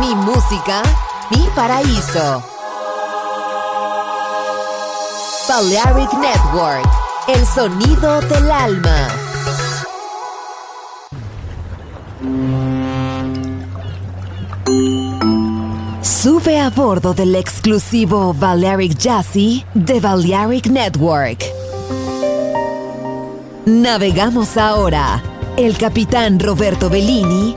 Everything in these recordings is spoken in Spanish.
Mi música, mi paraíso. Balearic Network, el sonido del alma. Sube a bordo del exclusivo Balearic Jazzy de Balearic Network. Navegamos ahora. El capitán Roberto Bellini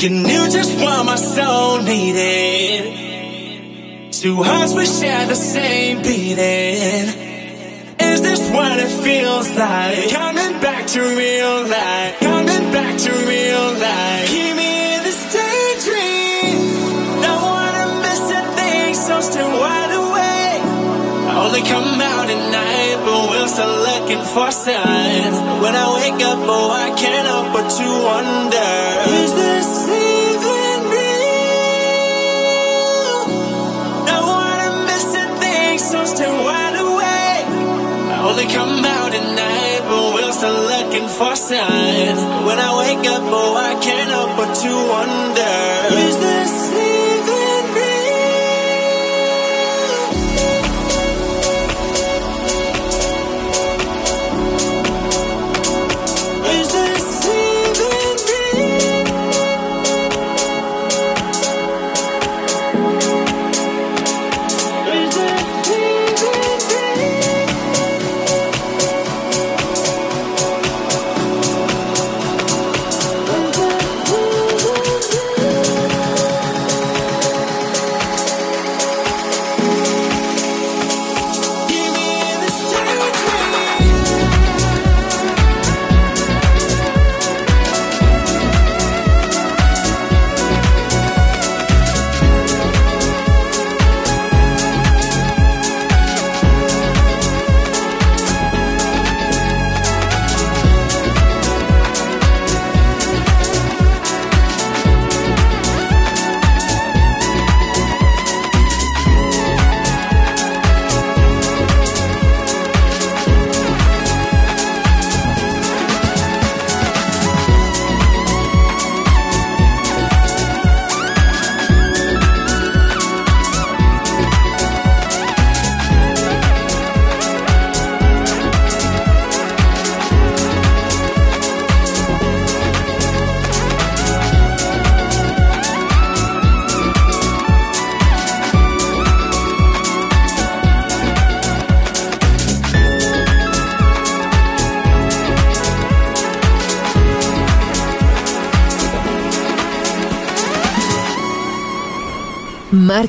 You knew just what my soul needed. Two hearts we share the same beating. Is this what it feels like? Coming back to real life. Coming back to real life. Keep me in this daydream. Don't wanna miss a thing, so still wide awake. I only come out looking for signs. When I wake up, oh, I can't help but to wonder. Is this even real? Don't wanna miss a thing, so still wide awake. I only come out at night, but we're still looking for signs. When I wake up, oh, I can't help but to wonder. Is this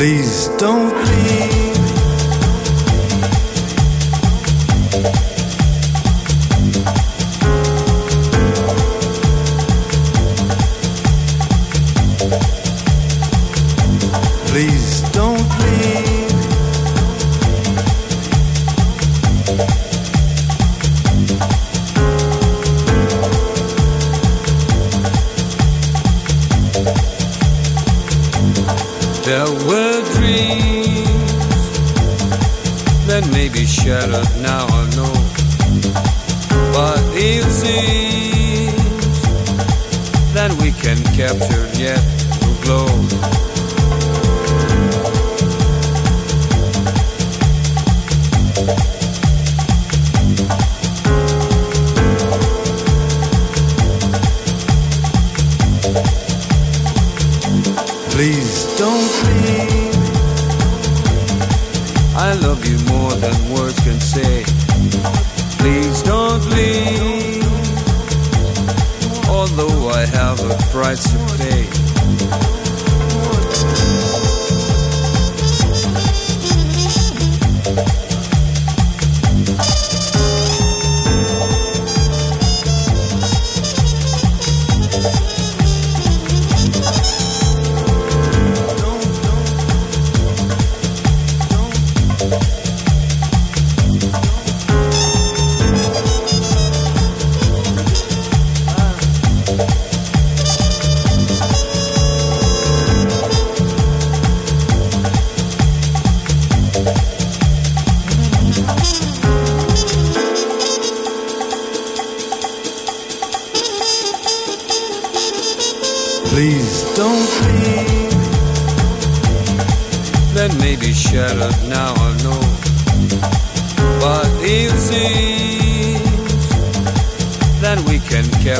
Please don't leave. Shattered now,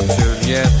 captured yet